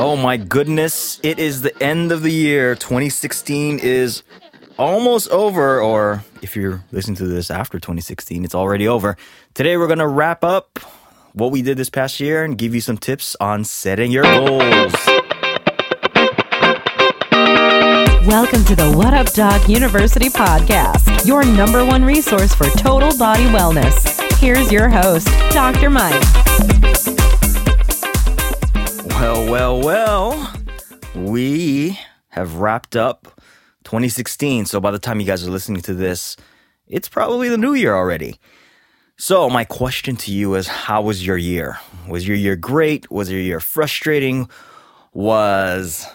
Oh my goodness, it is the end of the year. 2016 is almost over, or if you're listening to this after 2016, it's already over. Today we're going to wrap up what we did this past year and give you some tips on setting your goals. Welcome to the What Up Doc University podcast, your number one resource for total body wellness. Here's your host, Dr. Mike. Well, well, well, we have wrapped up 2016. So by the time you guys are listening to this, it's probably the new year already. So, my question to you is How was your year? Was your year great? Was your year frustrating? Was,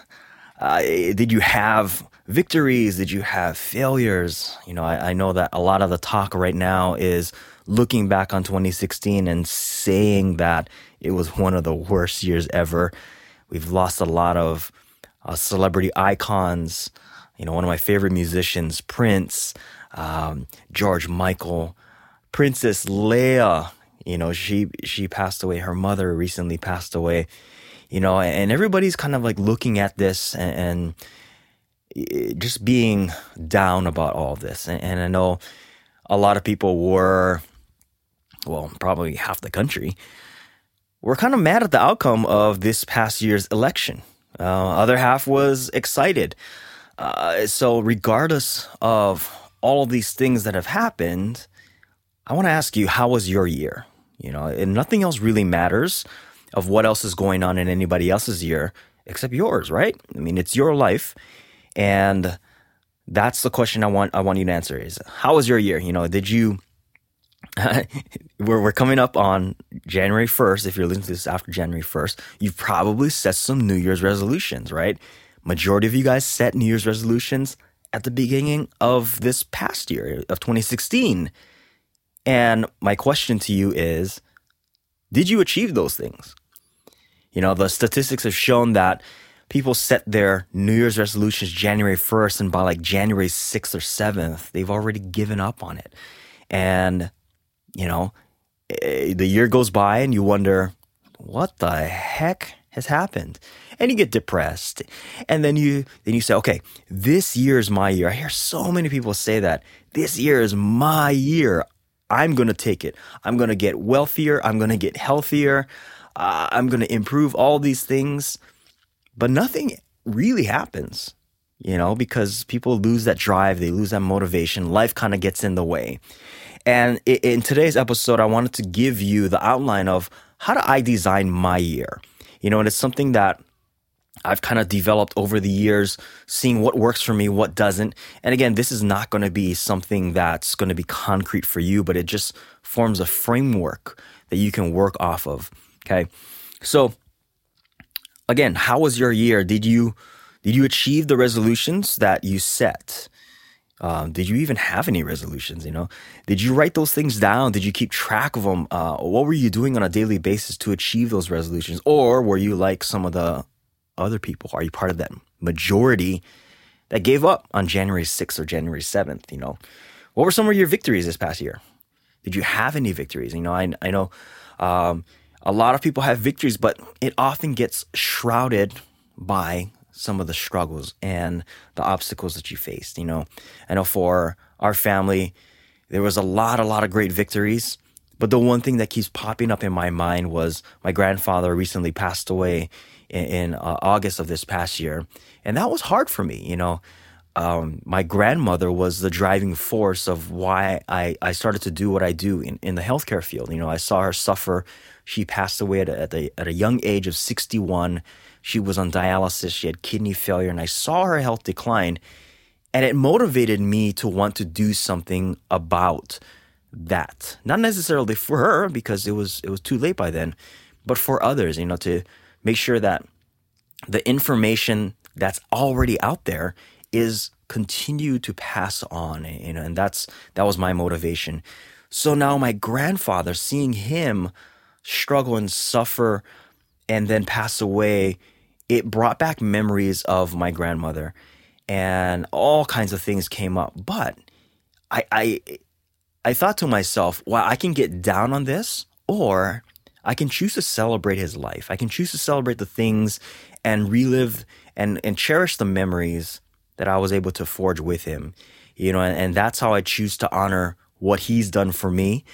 uh, did you have victories? Did you have failures? You know, I, I know that a lot of the talk right now is looking back on 2016 and saying that it was one of the worst years ever. We've lost a lot of uh, celebrity icons. You know, one of my favorite musicians, Prince, um, George Michael, Princess Leia. You know, she she passed away. Her mother recently passed away. You know, and everybody's kind of like looking at this and, and eh, just being down about all this. And, and I know a lot of people were, well, probably half the country, were kind of mad at the outcome of this past year's election. Uh, other half was excited. Uh, so, regardless of all of these things that have happened, I want to ask you, how was your year? You know, and nothing else really matters of what else is going on in anybody else's year except yours, right? I mean, it's your life, and that's the question I want I want you to answer is how was your year? You know, did you we're, we're coming up on January 1st. If you're listening to this after January 1st, you've probably set some New Year's resolutions, right? Majority of you guys set New Year's resolutions at the beginning of this past year of 2016. And my question to you is Did you achieve those things? You know, the statistics have shown that people set their New Year's resolutions January 1st, and by like January 6th or 7th, they've already given up on it. And, you know, eh, the year goes by and you wonder, what the heck has happened? And you get depressed. And then you then you say, okay, this year is my year. I hear so many people say that. This year is my year. I'm going to take it. I'm going to get wealthier. I'm going to get healthier. Uh, I'm going to improve all these things. But nothing really happens, you know, because people lose that drive, they lose that motivation. Life kind of gets in the way. And in today's episode, I wanted to give you the outline of how do I design my year? You know, and it's something that I've kind of developed over the years, seeing what works for me, what doesn't. And again, this is not going to be something that's going to be concrete for you, but it just forms a framework that you can work off of. Okay. So, again, how was your year? Did you did you achieve the resolutions that you set? Um, did you even have any resolutions? You know, did you write those things down? Did you keep track of them? Uh, what were you doing on a daily basis to achieve those resolutions? Or were you like some of the other people? Are you part of that majority that gave up on January 6th or January 7th? You know, what were some of your victories this past year? Did you have any victories? You know, I, I know um, a lot of people have victories, but it often gets shrouded by some of the struggles and the obstacles that you faced. You know, I know for our family, there was a lot, a lot of great victories. But the one thing that keeps popping up in my mind was my grandfather recently passed away in, in uh, August of this past year. And that was hard for me, you know. Um, my grandmother was the driving force of why I, I started to do what I do in, in the healthcare field. You know, I saw her suffer. She passed away at a, at a, at a young age of 61. She was on dialysis. She had kidney failure, and I saw her health decline. And it motivated me to want to do something about that. Not necessarily for her because it was it was too late by then, but for others, you know, to make sure that the information that's already out there is continue to pass on, you know, and that's that was my motivation. So now my grandfather, seeing him struggle and suffer and then pass away, it brought back memories of my grandmother and all kinds of things came up. But I I I thought to myself, well I can get down on this or I can choose to celebrate his life. I can choose to celebrate the things and relive and, and cherish the memories that I was able to forge with him. You know, and, and that's how I choose to honor what he's done for me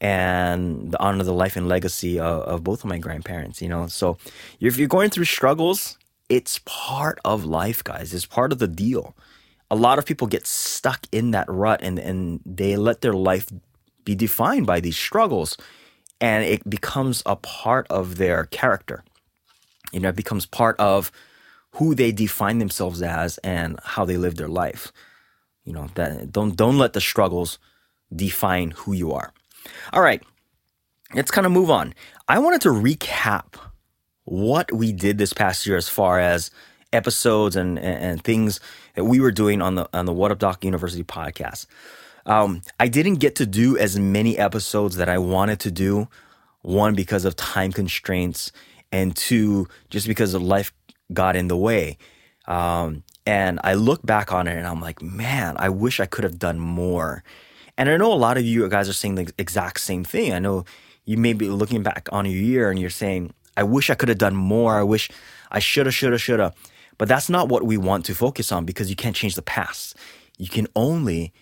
and the honor the life and legacy of, of both of my grandparents, you know. So if you're going through struggles, it's part of life, guys. It's part of the deal. A lot of people get stuck in that rut and, and they let their life be defined by these struggles and it becomes a part of their character. You know, it becomes part of who they define themselves as and how they live their life. You know, that don't don't let the struggles define who you are. All right. Let's kind of move on. I wanted to recap what we did this past year as far as episodes and, and, and things that we were doing on the on the What Up Doc University podcast. Um, I didn't get to do as many episodes that I wanted to do. One because of time constraints, and two just because of life got in the way. Um, and I look back on it and I'm like, man, I wish I could have done more. And I know a lot of you guys are saying the exact same thing. I know you may be looking back on your year and you're saying, I wish I could have done more. I wish I shoulda, shoulda, shoulda. But that's not what we want to focus on because you can't change the past. You can only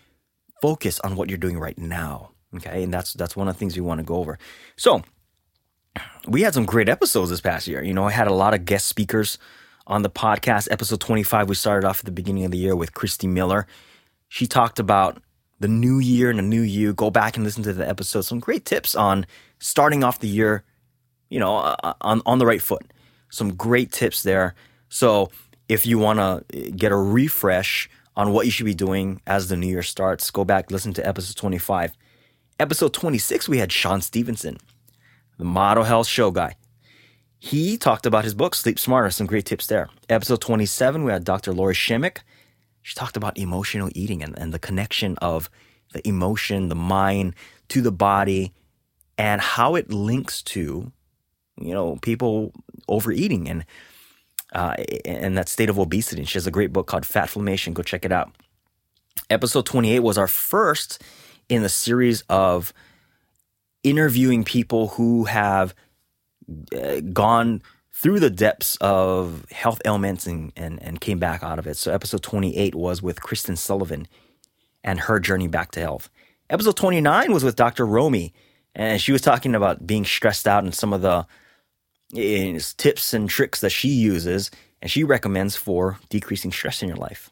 focus on what you're doing right now. Okay. And that's that's one of the things we want to go over. So we had some great episodes this past year. You know, I had a lot of guest speakers on the podcast. Episode 25, we started off at the beginning of the year with Christy Miller. She talked about the new year and a new you. Go back and listen to the episode. Some great tips on starting off the year, you know, uh, uh, on, on the right foot. Some great tips there. So if you want to get a refresh on what you should be doing as the new year starts, go back, listen to episode 25. Episode 26, we had Shawn Stevenson, the Model Health Show guy. He talked about his book, Sleep Smarter, some great tips there. Episode 27, we had Dr. Lori Shemek she talked about emotional eating and, and the connection of the emotion, the mind to the body, and how it links to, you know, people overeating and uh, and that state of obesity. She has a great book called Fat Fatflammation. Go check it out. Episode 28 was our first in the series of interviewing people who have uh, gone through the depths of health ailments and, and, and came back out of it. So, episode 28 was with Kristen Sullivan and her journey back to health. Episode 29 was with Dr. Romy, and she was talking about being stressed out and some of the uh, tips and tricks that she uses and she recommends for decreasing stress in your life.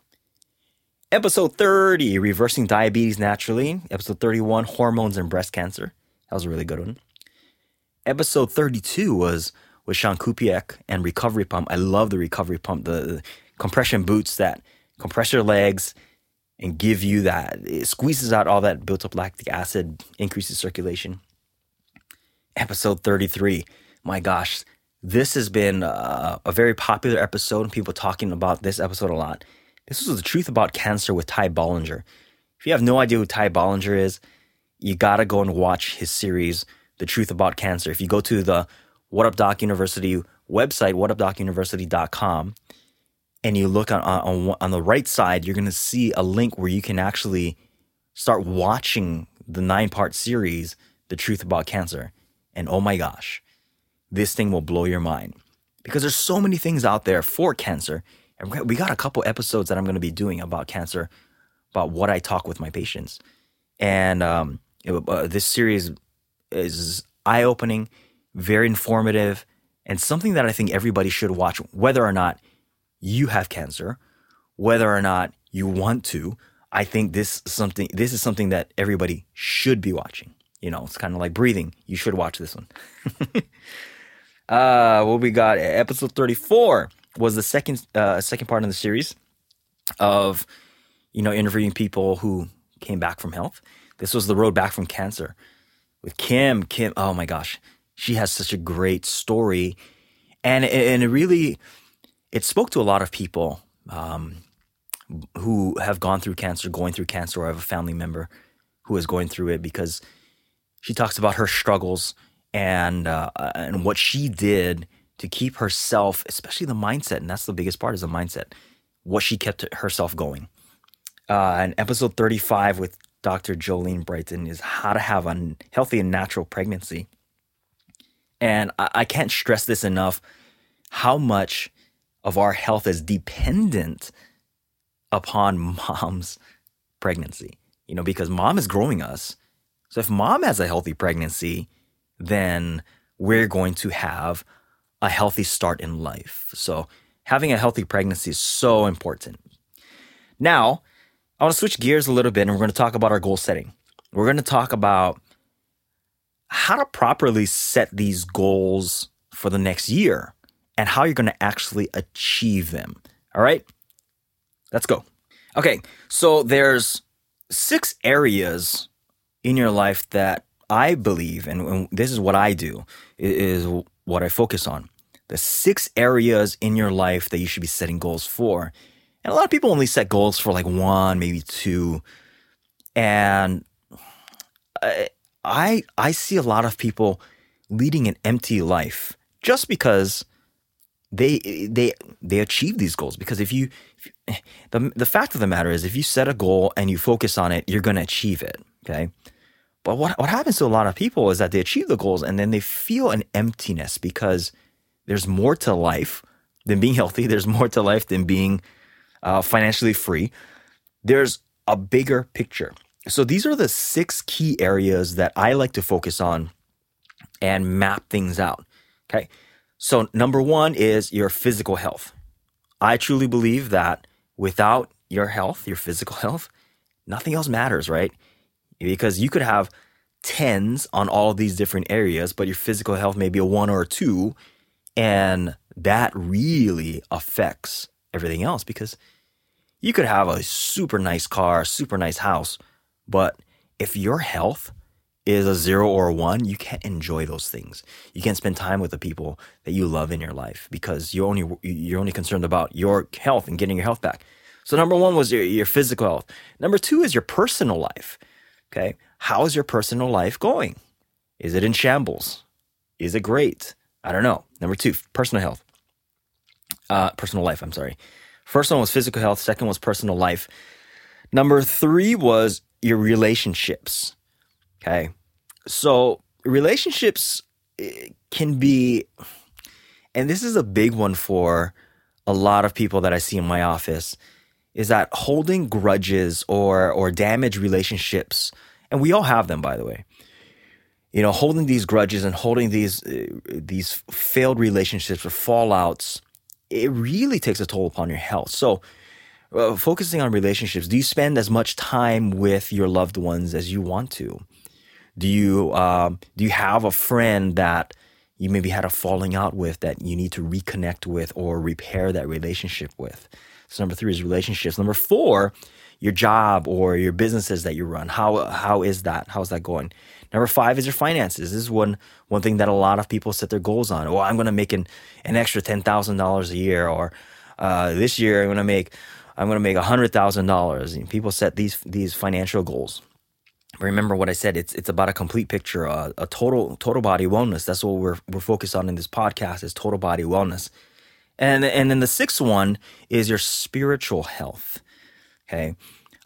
Episode 30, reversing diabetes naturally. Episode 31, hormones and breast cancer. That was a really good one. Episode 32 was with Sean Kupiec and recovery pump. I love the recovery pump, the, the compression boots that compress your legs and give you that. It squeezes out all that built up lactic acid, increases circulation. Episode 33. My gosh, this has been a, a very popular episode and people talking about this episode a lot. This was the truth about cancer with Ty Bollinger. If you have no idea who Ty Bollinger is, you gotta go and watch his series, The Truth About Cancer. If you go to the what Up Doc University website, whatupdocuniversity.com, and you look on, on, on the right side, you're to see a link where you can actually start watching the nine part series, The Truth About Cancer. And oh my gosh, this thing will blow your mind because there's so many things out there for cancer. And we got a couple episodes that I'm going to be doing about cancer, about what I talk with my patients. And um, uh, this series is eye opening very informative, and something that I think everybody should watch, whether or not you have cancer, whether or not you want to. I think this something this is something that everybody should be watching. You know, it's kind of like breathing. You should watch this one. uh, what we got? Episode thirty four was the second uh, second part of the series of you know interviewing people who came back from health. This was the road back from cancer with Kim. Kim, oh my gosh, she has such a great story, and and it really it spoke to a lot of people um, who have gone through cancer, going through cancer, or have a family member who is going through it because she talks about her struggles and uh, and what she did to keep herself, especially the mindset, and that's the biggest part is the mindset. What she kept herself going. Uh, and episode 35 with Dr. Jolene Brighton is how to have a healthy and natural pregnancy. And I, I can't stress this enough how much of our health is dependent upon mom's pregnancy. You know, because mom is growing us. So if mom has a healthy pregnancy, then we're going to have a healthy start in life. So having a healthy pregnancy is so important. Now, I want to switch gears a little bit and we're going to talk about our goal setting. We're going to talk about how to properly set these goals for the next year and how you're going to actually achieve them. All right? Let's go. Okay, so there's six areas in your life that I believe, and, and this is what I do, is what I focus on. The six areas in your life that you should be setting goals for. And a lot of people only set goals for like one, maybe two. And I, I, see a lot of people leading an empty life just because they they they achieve these goals. Because if you, if the the fact of the matter is if you set a goal and you focus on it you're going to achieve it okay? But what what happens to a lot of people is that they achieve the goals and then they feel an emptiness because there's more to life than being healthy. There's more to life than being uh, financially free there's a bigger picture so these are the six key areas that I like to focus on and map things out okay so, number one is your physical health. I truly believe that without your health, your physical health, nothing else matters, right? Because you could have tens on all these different areas, but your physical health may be a one or a two. And that really affects everything else because you could have a super nice car, super nice house, but if your health is a zero or a one, you can't enjoy those things. You can't spend time with the people that you love in your life because you're only you're only concerned about your health and getting your health back. So number one was your, your physical health. Number two is your personal life. Okay, how is your personal life going? Is it in shambles? Is it great? I don't know. Number two, personal health. Uh, personal life. I'm sorry. First one was physical health. Second was personal life. Number three was your relationships. Okay. So relationships eh, can be, and this is a big one for a lot of people that I see in my office, is that holding grudges or or damaged relationships, and we all have them, by the way. You know, holding these grudges and holding these uh, these failed relationships or fallouts, it really takes a toll upon your health. So, uh, focusing on relationships, do you spend as much time with your loved ones as you want to? Do you um, do you have a friend that you maybe had a falling out with that you need to reconnect with or repair that relationship with? So number three is relationships. Number four, your job or your businesses that you run. How how is that? How's that going? Number five is your finances. This is one one thing that a lot of people set their goals on. Well, I'm going to make an, an extra ten thousand dollars a year, or uh, this year I'm going to make I'm going to make hundred thousand dollars. People set these these financial goals remember what I said. It's it's about a complete picture, uh, a total total body wellness. That's what we're we're focused on in this podcast is total body wellness. And and then the sixth one is your spiritual health. Okay,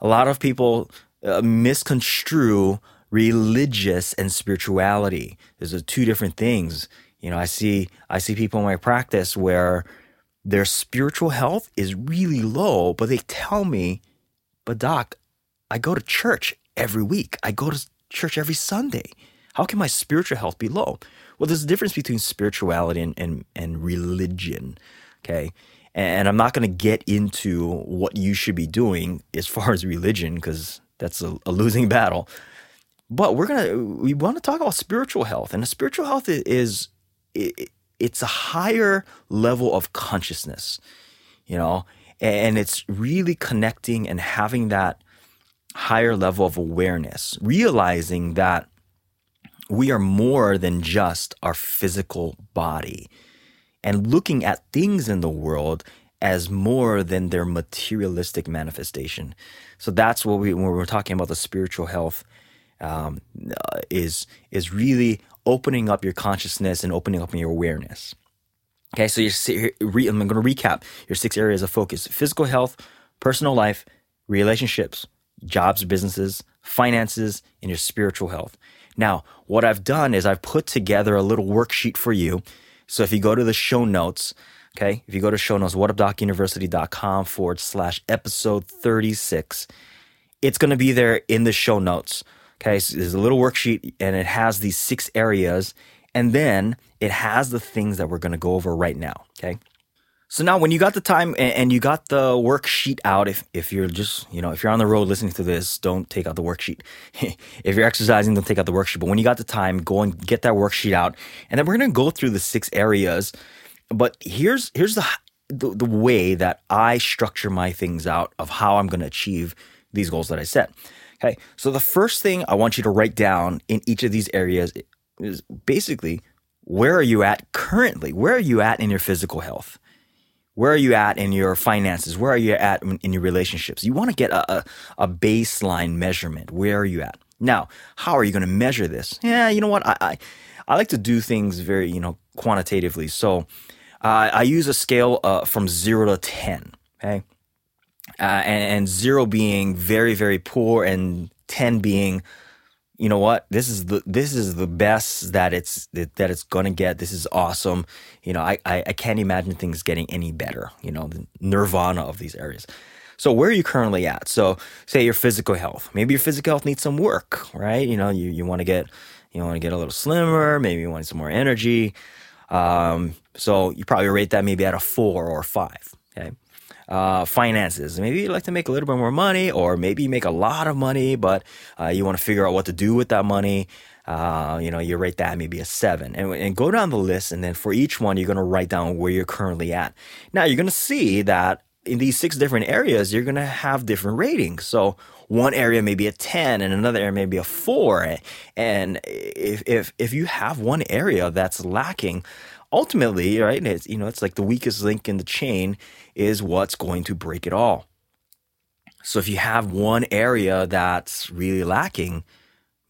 a lot of people uh, misconstrue religious and spirituality. Those are two different things. You know, I see I see people in my practice where their spiritual health is really low, but they tell me, "But doc, I go to church every week. I go to church every Sunday. How can my spiritual health be low? Well, there's a difference between spirituality and, and, and religion. Okay. And I'm not going to get into what you should be doing as far as religion, because that's a, a, losing battle. But we're to, we want to talk about spiritual health. And spiritual health is, it, it's a higher level of consciousness, you know, and it's really connecting and having that higher level of awareness, realizing that we are more than just our physical body and looking at things in the world as more than their materialistic manifestation. So that's what we when we're talking about the spiritual health um, uh, is is really opening up your consciousness and opening up your awareness. Okay, so you're, I'm going to recap your six areas of focus: physical health, personal life, relationships, jobs, businesses, finances, and your spiritual health. Now, what I've done is I've put together a little worksheet for you. So if you go to the show notes, okay, if you go to show notes, whatupdocuniversity.com forward slash episode 36, it's going to be there in the show notes. Okay, so there's a little worksheet and it has these six areas, and then it has the things that we're to go over right now. Okay. So now, when you got the time and you got the worksheet out, if, if you're just, you know, if you're on the road listening to this, don't take out the worksheet. if you're exercising, don't take out the worksheet. But when you got the time, go and get that worksheet out. And then we're going to go through the six areas. But here's, here's the, the, the way that I structure my things out of how I'm going to achieve these goals that I set. Okay. So the first thing I want you to write down in each of these areas is basically where are you at currently? Where are you at in your physical health? Where are you at in your finances? Where are you at in your relationships? You want to get a, a, a baseline measurement. Where are you at? Now, how are you going to measure this? Yeah, you know what? I, I, I like to do things very, you know, quantitatively. So uh, I use a scale uh, from zero to 10. Okay. Uh, and, and zero being very, very poor and 10 being you know what? This is the this is the best that it's that, that it's gonna get. This is awesome. You know I, I, I can't imagine things getting any better you know the nirvana of these areas. So where are you currently at? So say your physical health. Maybe your physical health needs some work right? You know you, you want to get you want to get a little slimmer. Maybe you want some more energy. Um, so you probably rate that maybe at a four or five okay uh, finances. Maybe you like to make a little bit more money, or maybe you make a lot of money, but uh, you want to figure out what to do with that money. Uh, you know, you rate that maybe a seven, and, and go down the list, and then for each one, you're going to write down where you're currently at. Now, you're going to see that in these six different areas, you're going to have different ratings. So one area may be a 10 and another area may be a four. And if, if, if you have one area that's lacking, ultimately, right, it's, you know, it's like the weakest link in the chain is what's going to break it all. So if you have one area that's really lacking,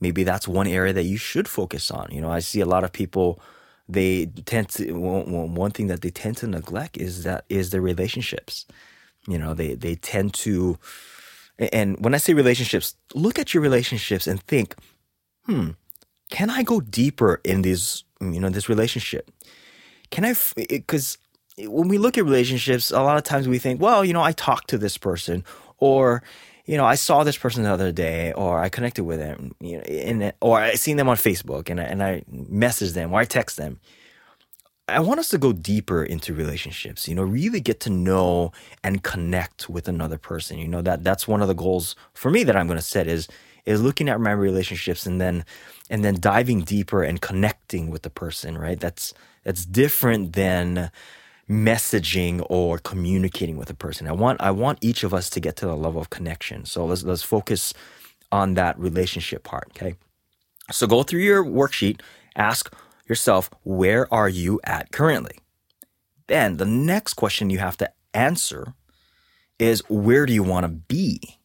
maybe that's one area that you should focus on. You know, I see a lot of people they tend to one thing that they tend to neglect is that is their relationships. You know, they they tend to and when I say relationships, look at your relationships and think, "Hmm, can I go deeper in this, you know, this relationship? can I, because when we look at relationships, a lot of times we think, well, you know, I talked to this person or, you know, I saw this person the other day, or I connected with them, you know, and, or I seen them on Facebook, and I, and I messaged them, or I text them. I want us to go deeper into relationships. You know, really get to know and connect with another person. You know that that's one of the goals for me that I'm going to set is is looking at my relationships and then and then diving deeper and connecting with the person. Right. That's that's different than messaging or communicating with a person. I want I want each of us to get to the level of connection. So let's let's focus on that relationship part, okay? So go through your worksheet, ask yourself, where are you at currently? Then the next question you have to answer is where do you want to be?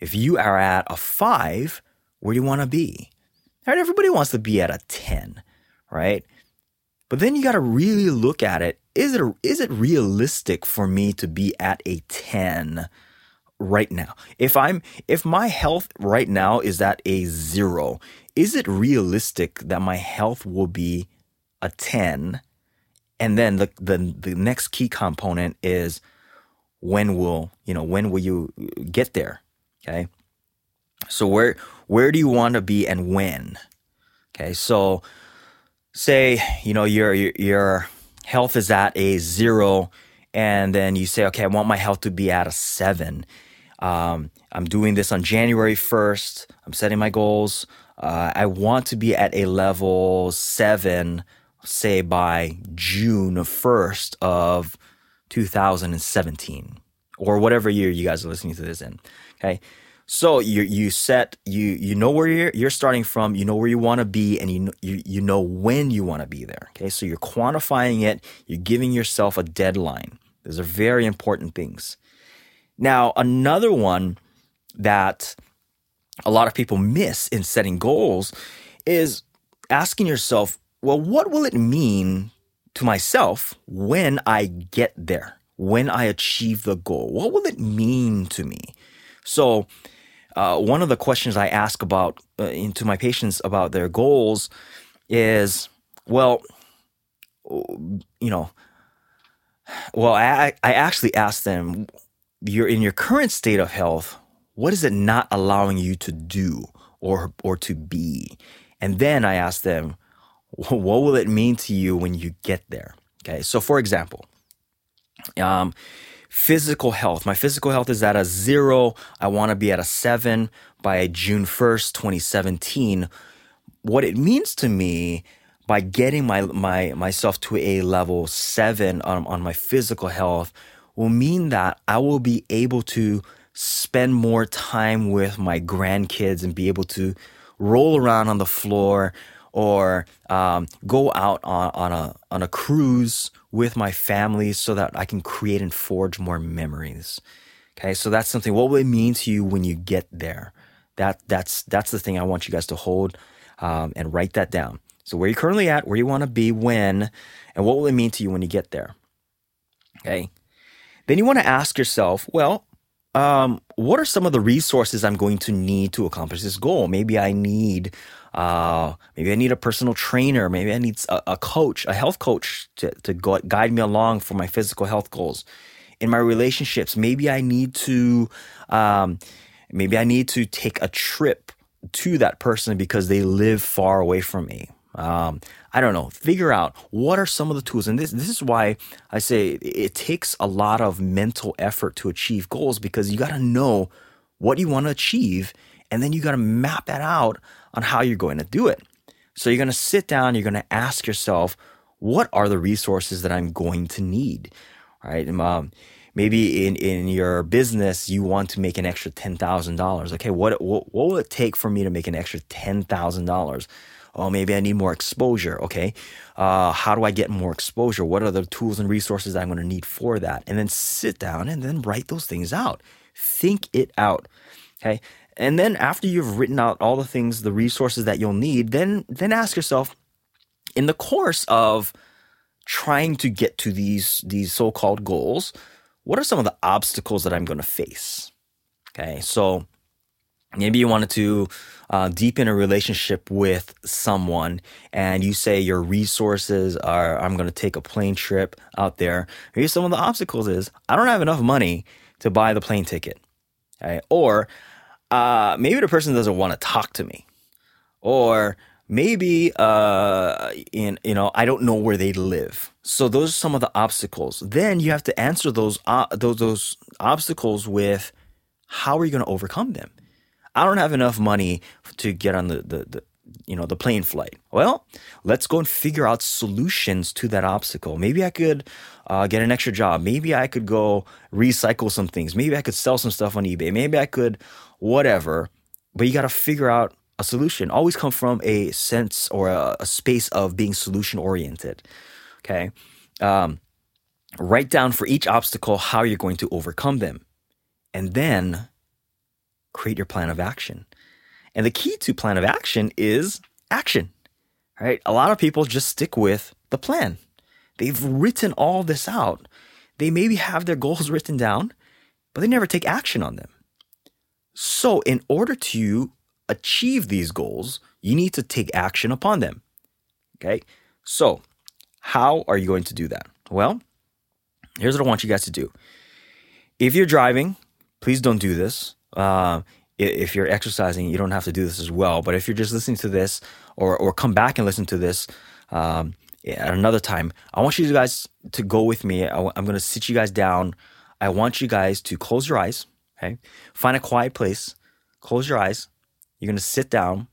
If you are at a 5, where do you want to be? Right? Everybody wants to be at a 10, right? But then you got to really look at it. Is it is it realistic for me to be at a 10 right now? If I'm if my health right now is at a 0, is it realistic that my health will be a 10? And then the the the next key component is when will, you know, when will you get there? Okay? So where where do you want to be and when? Okay? So say you know your your health is at a zero and then you say okay i want my health to be at a seven. Um, i'm doing this on january 1st i'm setting my goals. Uh, i want to be at a level seven say by june 1st of 2017 or whatever year you guys are listening to this in okay so you you set you you know where you're you're starting from, you know where you want to be, and you you you know when you want to be there. Okay, so you're quantifying it. You're giving yourself a deadline. Those are very important things. Now another one that a lot of people miss in setting goals is asking yourself, well, what will it mean to myself when I get there? When I achieve the goal? What will it mean to me? So uh, one of the questions I ask about uh, into my patients about their goals is, well, you know, well, I I actually ask them, you're in your current state of health. What is it not allowing you to do or or to be? And then I ask them, what will it mean to you when you get there? Okay, so for example, um, physical health. My physical health is at a zero. I want to be at a seven by June 1st, 2017. What it means to me by getting my, my myself to a level seven on, on my physical health will mean that I will be able to spend more time with my grandkids and be able to roll around on the floor or um, go out on, on a on a cruise with my family so that I can create and forge more memories. Okay, so that's something. What will it mean to you when you get there? That that's that's the thing I want you guys to hold um, and write that down. So where you're currently at, where you want to be, when, and what will it mean to you when you get there? Okay. Then you want to ask yourself, well, um, what are some of the resources I'm going to need to accomplish this goal? Maybe I need, uh, maybe I need a personal trainer. Maybe I need a, a coach, a health coach to, to go, guide me along for my physical health goals. In my relationships, maybe I need to, um, maybe I need to take a trip to that person because they live far away from me. Um, I don't know. Figure out what are some of the tools, and this this is why I say it takes a lot of mental effort to achieve goals because you got to know what you want to achieve, and then you got to map that out on how you're going to do it. So you're going to sit down. You're going to ask yourself, what are the resources that I'm going to need, right? Um, maybe in, in your business you want to make an extra $10,000. Okay, what, what what will it take for me to make an extra $10,000? Oh, maybe I need more exposure. Okay. Uh, how do I get more exposure? What are the tools and resources I'm going to need for that? And then sit down and then write those things out. Think it out. Okay. And then after you've written out all the things, the resources that you'll need, then then ask yourself, in the course of trying to get to these these so-called goals, what are some of the obstacles that I'm going to face? Okay. So maybe you wanted to uh, deepen a relationship with someone and you say your resources are i'm going to take a plane trip out there maybe some of the obstacles is i don't have enough money to buy the plane ticket okay? or uh, maybe the person doesn't want to talk to me or maybe uh, in you know I don't know where they live. So those are some of the obstacles. Then you have to answer those uh, those those obstacles with how are you going to overcome them? I don't have enough money to get on the, the, the you know the plane flight. Well, let's go and figure out solutions to that obstacle. Maybe I could uh, get an extra job. Maybe I could go recycle some things. Maybe I could sell some stuff on eBay. Maybe I could whatever. But you got to figure out a solution. Always come from a sense or a, a space of being solution oriented. Okay. Um, write down for each obstacle how you're going to overcome them, and then create your plan of action. And the key to plan of action is action, right? A lot of people just stick with the plan. They've written all this out. They maybe have their goals written down, but they never take action on them. So, in order to achieve these goals, you need to take action upon them. Okay? So, how are you going to do that? Well, here's what I want you guys to do. If you're driving, please don't do this. Uh, if you're exercising, you don't have to do this as well. But if you're just listening to this or, or come back and listen to this um, at another time, I want you guys to go with me. I, am going to sit you guys down. I want you guys to close your eyes, okay? Find a quiet place, close your eyes. You're going to sit down,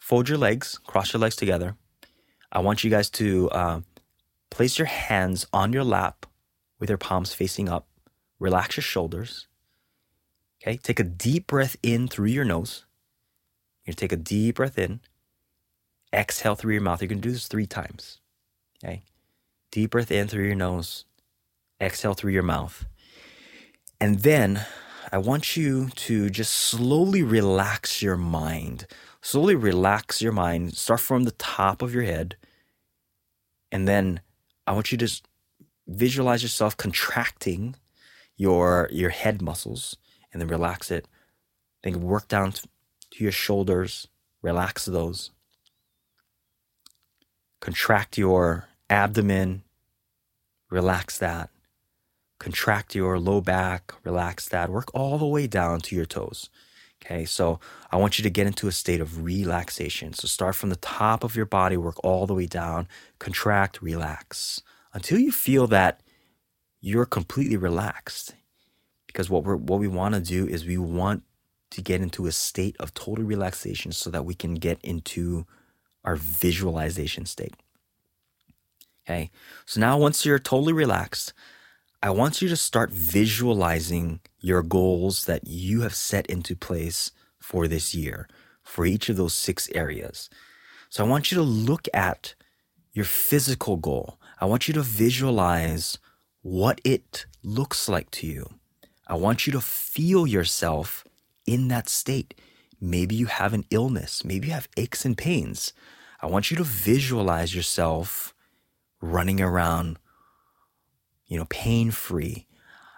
fold your legs, cross your legs together. I want you guys to uh, place your hands on your lap with your palms facing up. Relax your shoulders Okay, take a deep breath in through your nose. You're gonna take a deep breath in. Exhale through your mouth. You're gonna do this three times. Okay, deep breath in through your nose. Exhale through your mouth. And then I want you to just slowly relax your mind. Slowly relax your mind. Start from the top of your head. And then I want you to visualize yourself contracting your, your head muscles and then relax it Then work down to your shoulders, relax those. Contract your abdomen, relax that. Contract your low back, relax that. Work all the way down to your toes. Okay, so I want you to get into a state of relaxation. So start from the top of your body, work all the way down, contract, relax until you feel that you're completely relaxed. Because what we what we want to do is we want to get into a state of total relaxation so that we can get into our visualization state. Okay, so now once you're totally relaxed, I want you to start visualizing your goals that you have set into place for this year for each of those six areas. So I want you to look at your physical goal. I want you to visualize what it looks like to you. I want you to feel yourself in that state. Maybe you have an illness, maybe you have aches and pains. I want you to visualize yourself running around you know, pain free.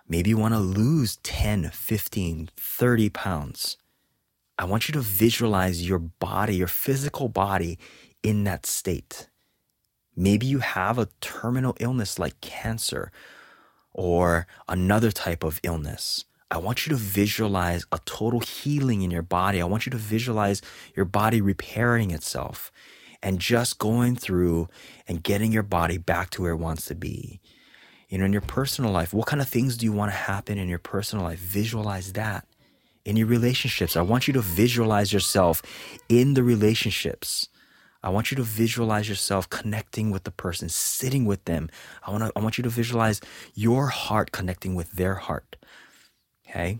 Maybe you want to lose 10, 15, 30 pounds. I want you to visualize your body, your physical body in that state. Maybe you have a terminal illness like cancer or another type of illness. I want you to visualize a total healing in your body. I want you to visualize your body repairing itself and just going through and getting your body back to where it wants to be you know, in your personal life, what kind of things do you want to happen in your personal life? Visualize that. In your relationships, I want you to visualize yourself in the relationships. I want you to visualize yourself connecting with the person, sitting with them. I want to, I want you to visualize your heart connecting with their heart. Okay?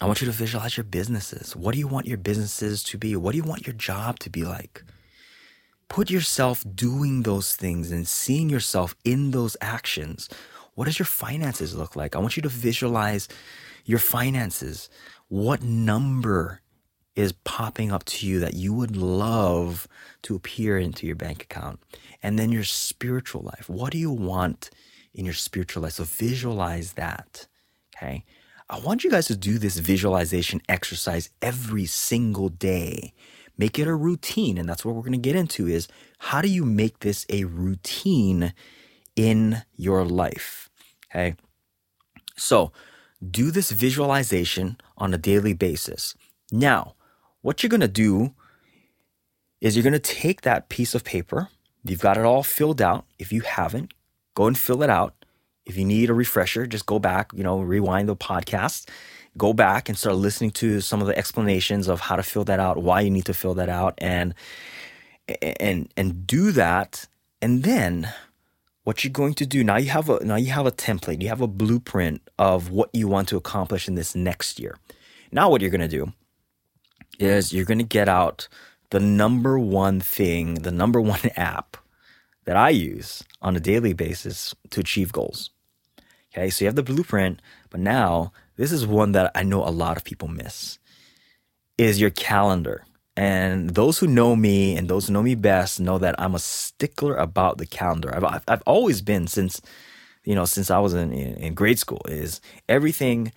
I want you to visualize your businesses. What do you want your businesses to be? What do you want your job to be like? put yourself doing those things and seeing yourself in those actions. What does your finances look like? I want you to visualize your finances. What number is popping up to you that you would love to appear into your bank account? And then your spiritual life. What do you want in your spiritual life? So visualize that. Okay. I want you guys to do this visualization exercise every single day make it a routine and that's what we're going to get into is how do you make this a routine in your life okay so do this visualization on a daily basis now what you're going to do is you're going to take that piece of paper you've got it all filled out if you haven't go and fill it out if you need a refresher just go back you know rewind the podcast go back and start listening to some of the explanations of how to fill that out, why you need to fill that out, and and and do that. And then what you're going to do now you have a now you have a template, you have a blueprint of what you want to accomplish in this next year. Now what you're going to do is you're going to get out the number one thing, the number one app that I use on a daily basis to achieve goals. Okay, so you have the blueprint, but now this is one that I know a lot of people miss is your calendar. And those who know me and those who know me best know that I'm a stickler about the calendar. I've, I've always been since, you know, since I was in, in grade school is everything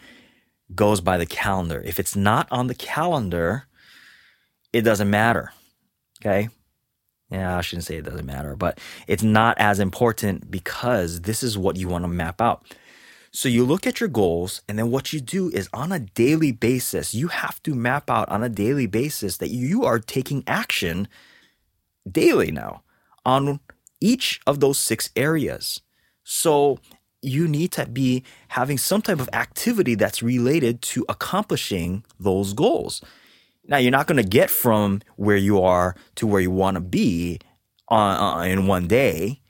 goes by the calendar. If it's not on the calendar, it doesn't matter. Okay. Yeah, I shouldn't say it doesn't matter, but it's not as important because this is what you want to map out. So you look at your goals, and then what you do is on a daily basis, you have to map out on a daily basis that you are taking action daily now on each of those six areas. So you need to be having some type of activity that's related to accomplishing those goals. Now, you're not going to get from where you are to where you want to be on, uh, in one day.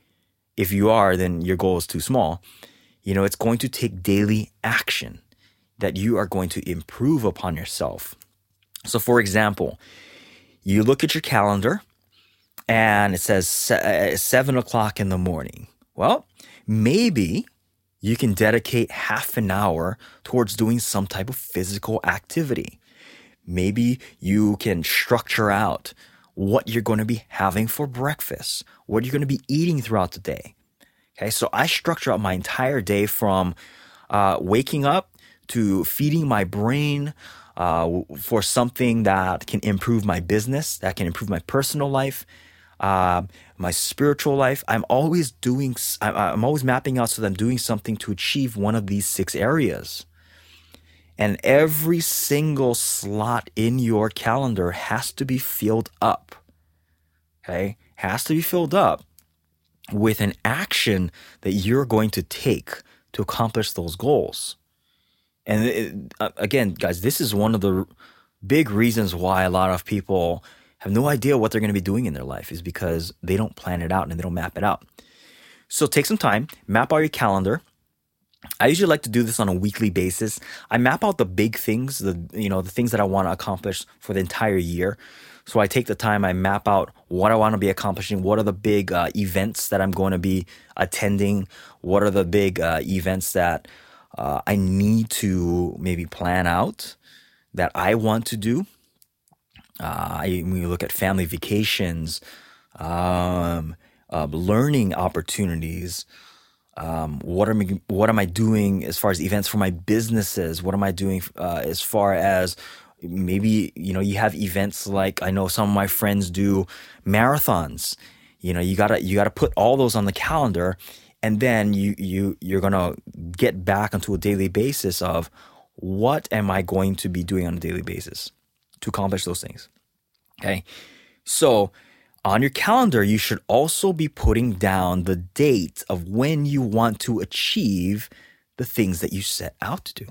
If you are, then your goal is too small. You know, it's going to take daily action that you are going to improve upon yourself. So, for example, you look at your calendar and it says uh, seven o'clock in the morning. Well, maybe you can dedicate half an hour towards doing some type of physical activity. Maybe you can structure out what you're going to be having for breakfast, what you're going to be eating throughout the day. Okay, so I structure out my entire day from uh, waking up to feeding my brain, uh, for something that can improve my business, that can improve my personal life, uh, my spiritual life. I'm always doing, I'm always mapping out so that I'm doing something to achieve one of these six areas. And every single slot in your calendar has to be filled up. Okay? Has to be filled up with an action that you're going to take to accomplish those goals. And it, uh, again, guys, this is one of the big reasons why a lot of people have no idea what they're going to be doing in their life is because they don't plan it out and they don't map it out. So take some time, map out your calendar. I usually like to do this on a weekly basis. I map out the big things, the you know, the things that I want to accomplish for the entire year. So I take the time, I map out what I want to be accomplishing, what are the big uh, events that I'm going to be attending, what are the big uh, events that uh, I need to maybe plan out that I want to do. Uh, when you look at family vacations, um, uh, learning opportunities, um, what am I, what am I doing as far as events for my businesses? What am I doing uh, as far as maybe you know you have events like I know some of my friends do marathons. You know, you gotta you gotta put all those on the calendar, and then you you you're gonna get back onto a daily basis of what am I going to be doing on a daily basis to accomplish those things. Okay, so on your calendar, you should also be putting down the date of when you want to achieve the things that you set out to do.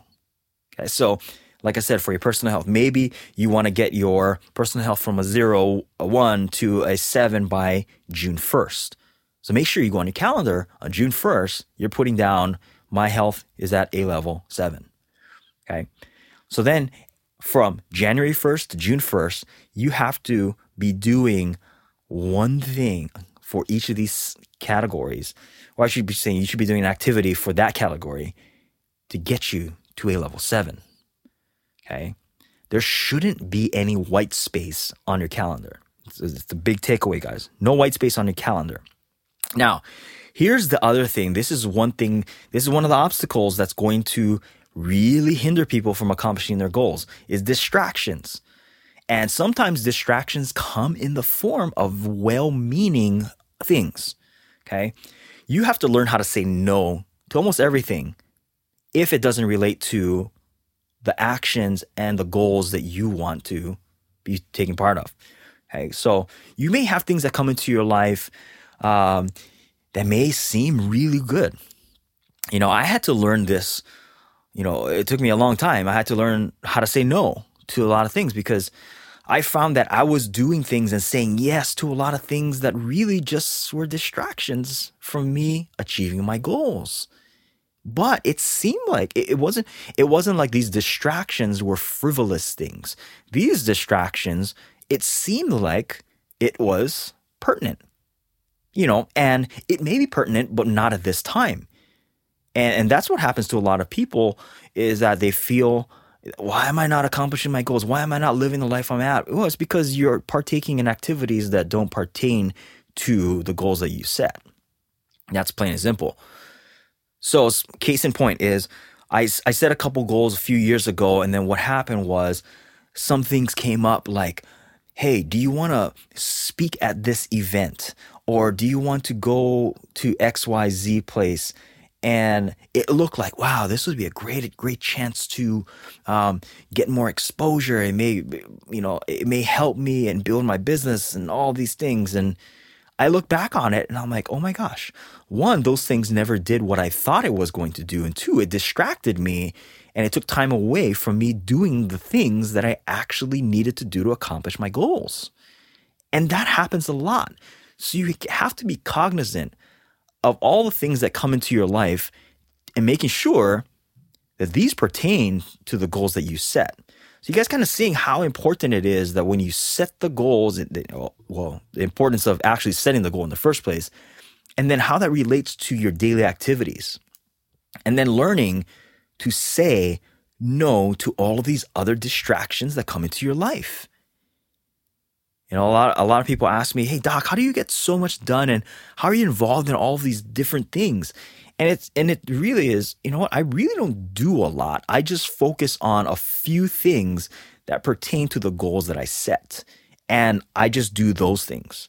Okay, so like I said, for your personal health, maybe you want to get your personal health from a zero, a one to a seven by June 1st. So make sure you go on your calendar on June 1st, you're putting down my health is at a level seven. Okay. So then from January 1st to June 1st, you have to be doing one thing for each of these categories. Or I should be saying you should be doing an activity for that category to get you to a level seven. Okay. There shouldn't be any white space on your calendar. It's, it's the big takeaway, guys. No white space on your calendar. Now, here's the other thing. This is one thing, this is one of the obstacles that's going to really hinder people from accomplishing their goals is distractions. And sometimes distractions come in the form of well-meaning things. Okay? You have to learn how to say no to almost everything if it doesn't relate to the actions and the goals that you want to be taking part of. Okay, so you may have things that come into your life um, that may seem really good. You know, I had to learn this. You know, it took me a long time. I had to learn how to say no to a lot of things because I found that I was doing things and saying yes to a lot of things that really just were distractions from me achieving my goals. But it seemed like it wasn't it wasn't like these distractions were frivolous things. These distractions, it seemed like it was pertinent. You know, and it may be pertinent, but not at this time. And and that's what happens to a lot of people is that they feel why am I not accomplishing my goals? Why am I not living the life I'm at? Well, it's because you're partaking in activities that don't pertain to the goals that you set. That's plain and simple. So, case in point is I, I set a couple goals a few years ago, and then what happened was some things came up like, hey, do you want to speak at this event? Or do you want to go to XYZ place? And it looked like, wow, this would be a great, great chance to um, get more exposure. It may, you know, it may help me and build my business and all these things. And I look back on it and I'm like, oh my gosh, one, those things never did what I thought it was going to do. And two, it distracted me and it took time away from me doing the things that I actually needed to do to accomplish my goals. And that happens a lot. So you have to be cognizant of all the things that come into your life and making sure that these pertain to the goals that you set. So you guys kind of seeing how important it is that when you set the goals, well, the importance of actually setting the goal in the first place, and then how that relates to your daily activities. And then learning to say no to all of these other distractions that come into your life. You know, a lot, a lot of people ask me, hey, Doc, how do you get so much done? And how are you involved in all of these different things? And it's and it really is, you know what? I really don't do a lot. I just focus on a few things that pertain to the goals that I set. And I just do those things.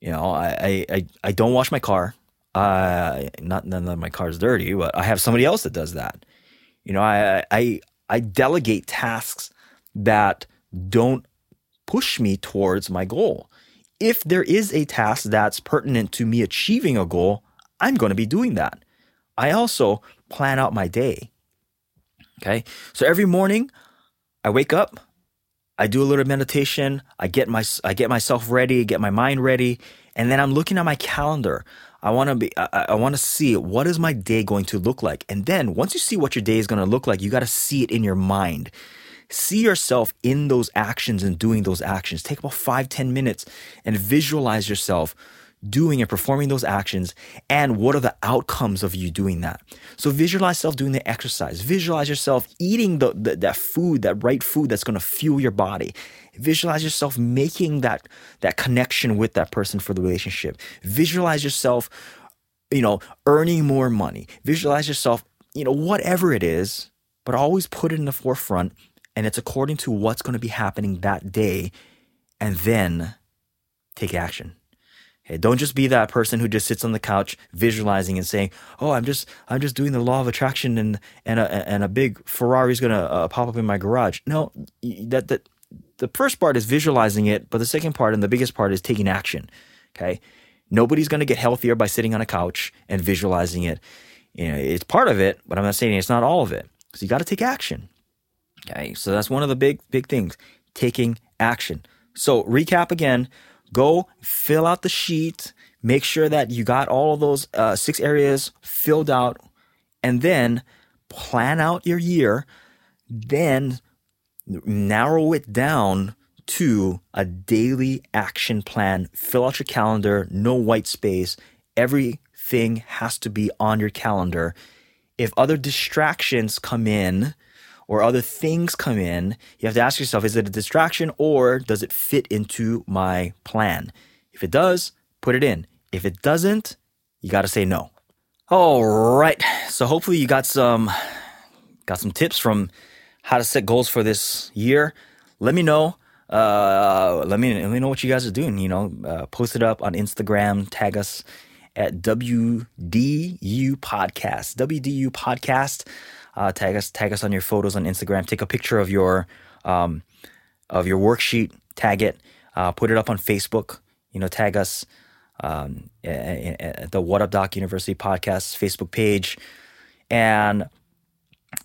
You know, I I I don't wash my car. Uh not none of my car's dirty, but I have somebody else that does that. You know, I I I delegate tasks that don't push me towards my goal. If there is a task that's pertinent to me achieving a goal, I'm going to be doing that. I also plan out my day. Okay. So every morning I wake up, I do a little meditation, I get my I get myself ready, get my mind ready, and then I'm looking at my calendar. I want to be I, I want to see what is my day going to look like. And then once you see what your day is going to look like, you got to see it in your mind. See yourself in those actions and doing those actions. Take about five ten minutes and visualize yourself doing and performing those actions and what are the outcomes of you doing that. So visualize yourself doing the exercise. Visualize yourself eating the, the that food that right food that's going to fuel your body. Visualize yourself making that that connection with that person for the relationship. Visualize yourself you know earning more money. Visualize yourself you know whatever it is but always put it in the forefront and it's according to what's going to be happening that day and then take action don't just be that person who just sits on the couch visualizing and saying, "Oh, I'm just I'm just doing the law of attraction and and a and a big Ferrari is going to uh, pop up in my garage." No, that that the first part is visualizing it, but the second part and the biggest part is taking action. Okay? Nobody's going to get healthier by sitting on a couch and visualizing it. You know, it's part of it, but I'm not saying it's not all of it. So you got to take action. Okay? So that's one of the big big things, taking action. So recap again, go fill out the sheet, make sure that you got all of those uh, six areas filled out, and then plan out your year. Then narrow it down to a daily action plan. Fill out your calendar, no white space. Everything has to be on your calendar. If other distractions come in, or other things come in, you have to ask yourself is it a distraction or does it fit into my plan? If it does, put it in. If it doesn't, you got to say no. All right. So hopefully you got some got some tips from how to set goals for this year. Let me know. Uh, let me let me know what you guys are doing. You know, uh, post it up on Instagram. Tag us at WDU Podcast. WDU Podcast. Uh, tag us tag us on your photos on Instagram. Take a picture of your um, of your worksheet. Tag it. Uh, put it up on Facebook. You know, tag us um, at the What Up Doc University podcast Facebook page. And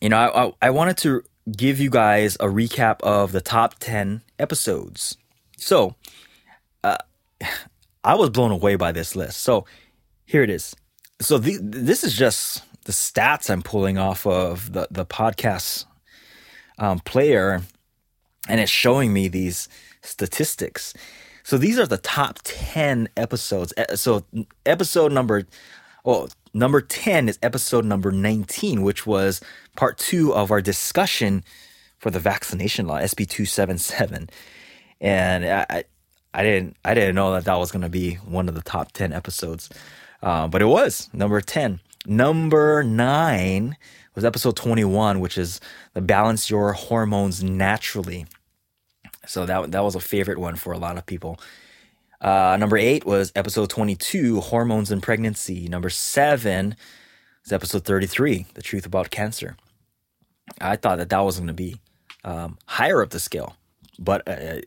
you know, I, I, I wanted to give you guys a recap of the top ten episodes. So, uh, I was blown away by this list. So, here it is. So the, this is just the stats I'm pulling off of the the podcast um, player, and it's showing me these statistics. So these are the top ten episodes. So episode number, well, number ten is episode number nineteen, which was part two of our discussion for the vaccination law, SB two seven seven, and I. I didn't I didn't know that that was going to be one of the top 10 episodes. Uh, but it was number 10. Number nine was episode 21, which is the balance your hormones naturally. So that, that was a favorite one for a lot of people. Uh, number eight was episode 22, hormones and pregnancy. Number seven is episode 33, the truth about cancer. I thought that that was going to be um, higher up the scale, but uh,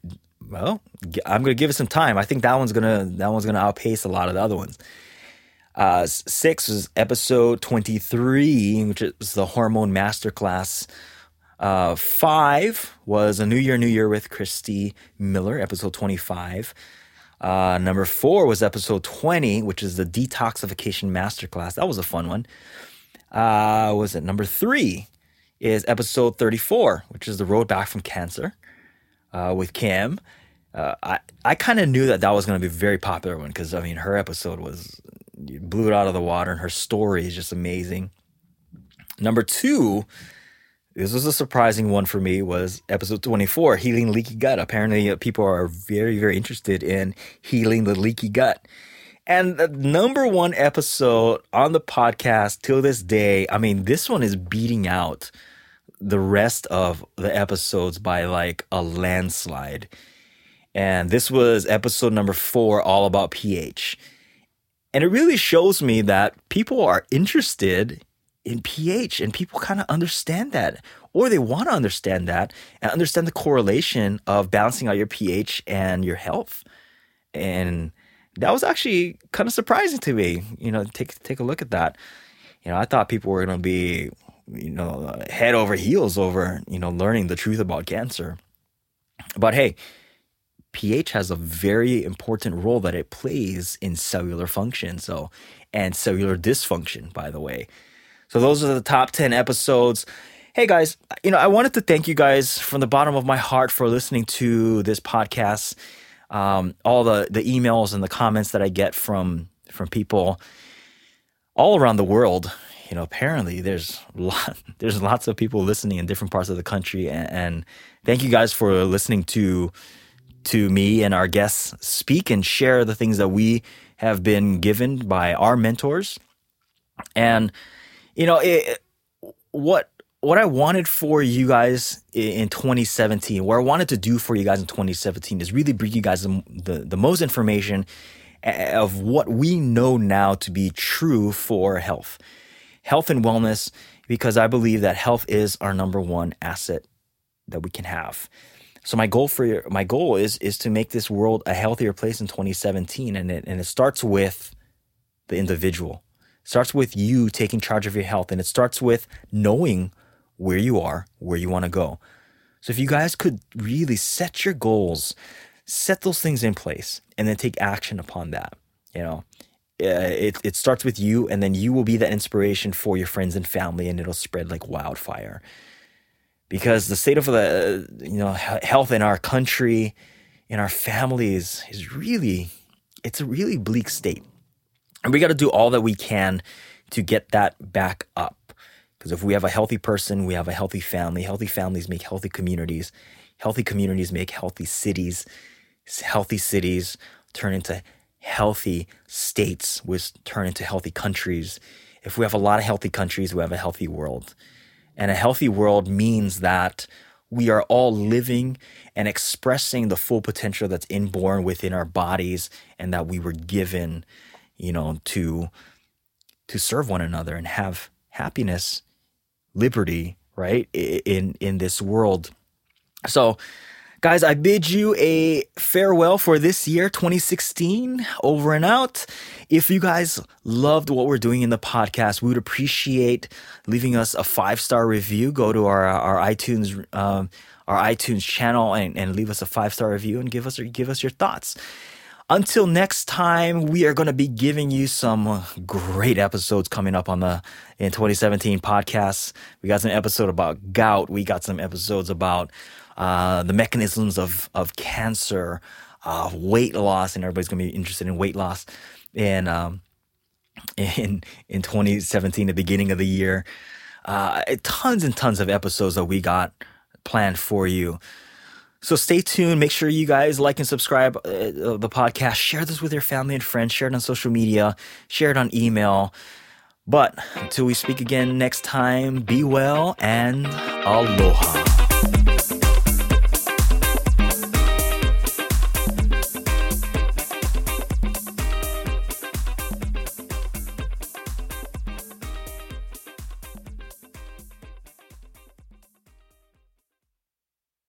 well, I'm going to give it some time. I think that one's gonna that one's gonna outpace a lot of the other ones. Uh, six was episode 23, which is the hormone masterclass. Uh, five was a New Year, New Year with Christy Miller, episode 25. Uh, number four was episode 20, which is the detoxification masterclass. That was a fun one. Uh, was it number three is episode 34, which is the road back from cancer uh, with Kim. Uh, I I kind of knew that that was going to be a very popular one because I mean her episode was blew it out of the water, and her story is just amazing. Number two, this was a surprising one for me, was episode 24, Healing Leaky Gut. Apparently, uh, people are very, very interested in healing the leaky gut. And the number one episode on the podcast till this day, I mean, this one is beating out the rest of the episodes by like a landslide. And this was episode number four, all about pH. And it really shows me that people are interested in pH and people kind of understand that or they want to understand that and understand the correlation of balancing out your pH and your health. And that was actually kind of surprising to me. You know, take take a look at that. You know, I thought people were going to be, you know, head over heels over, you know, learning the truth about cancer. But hey, pH has a very important role that it plays in cellular function. So, and cellular dysfunction, by the way. So those are the top 10 episodes. Hey guys, you know, I wanted to thank you guys from the bottom of my heart for listening to this podcast. Um, all the, the emails and the comments that I get from from people all around the world. You know, apparently there's lot, there's lots of people listening in different parts of the country, and, and thank you guys for listening to to me and our guests speak and share the things that we have been given by our mentors. And you know, it, what what I wanted for you guys in 2017, what I wanted to do for you guys in 2017 is really bring you guys the, the, the most information of what we know now to be true for health, health and wellness, because I believe that health is our number one asset that we can have. So my goal for my goal is is to make this world a healthier place in 2017, and it and it starts with the individual. It starts with you taking charge of your health and it starts with knowing where you are, where you want to go. So if you guys could really set your goals, set those things in place and then take action upon that, you know, uh, it, it starts with you and then you will be that inspiration for your friends and family and it'll spread like wildfire because the state of the you know health in our country in our families is really it's a really bleak state and we got to do all that we can to get that back up. Because if we have a healthy person, we have a healthy family. Healthy families make healthy communities. Healthy communities make healthy cities. Healthy cities turn into healthy states, which turn into healthy countries. If we have a lot of healthy countries, we have a healthy world. And a healthy world means that we are all living and expressing the full potential that's inborn within our bodies and that we were given you know, to to serve one another and have happiness, liberty, right? In in this world. So, guys, I bid you a farewell for this year 2016. Over and out. If you guys loved what we're doing in the podcast, we would appreciate leaving us a five-star review. Go to our our iTunes um, our iTunes channel and, and leave us a five-star review and give us give us your thoughts. Until next time, we are going to be giving you some great episodes coming up on the in 2017 podcasts. We got some episode about gout. We got some episodes about uh, the mechanisms of of cancer, uh, weight loss, and everybody's going to be interested in weight loss. And um, in in 2017, the beginning of the year, uh, tons and tons of episodes that we got planned for you. So stay tuned. Make sure you guys like and subscribe uh, uh, the podcast. Share this with your family and friends. Share it on social media. Share it on email. But until we speak again next time, be well and aloha.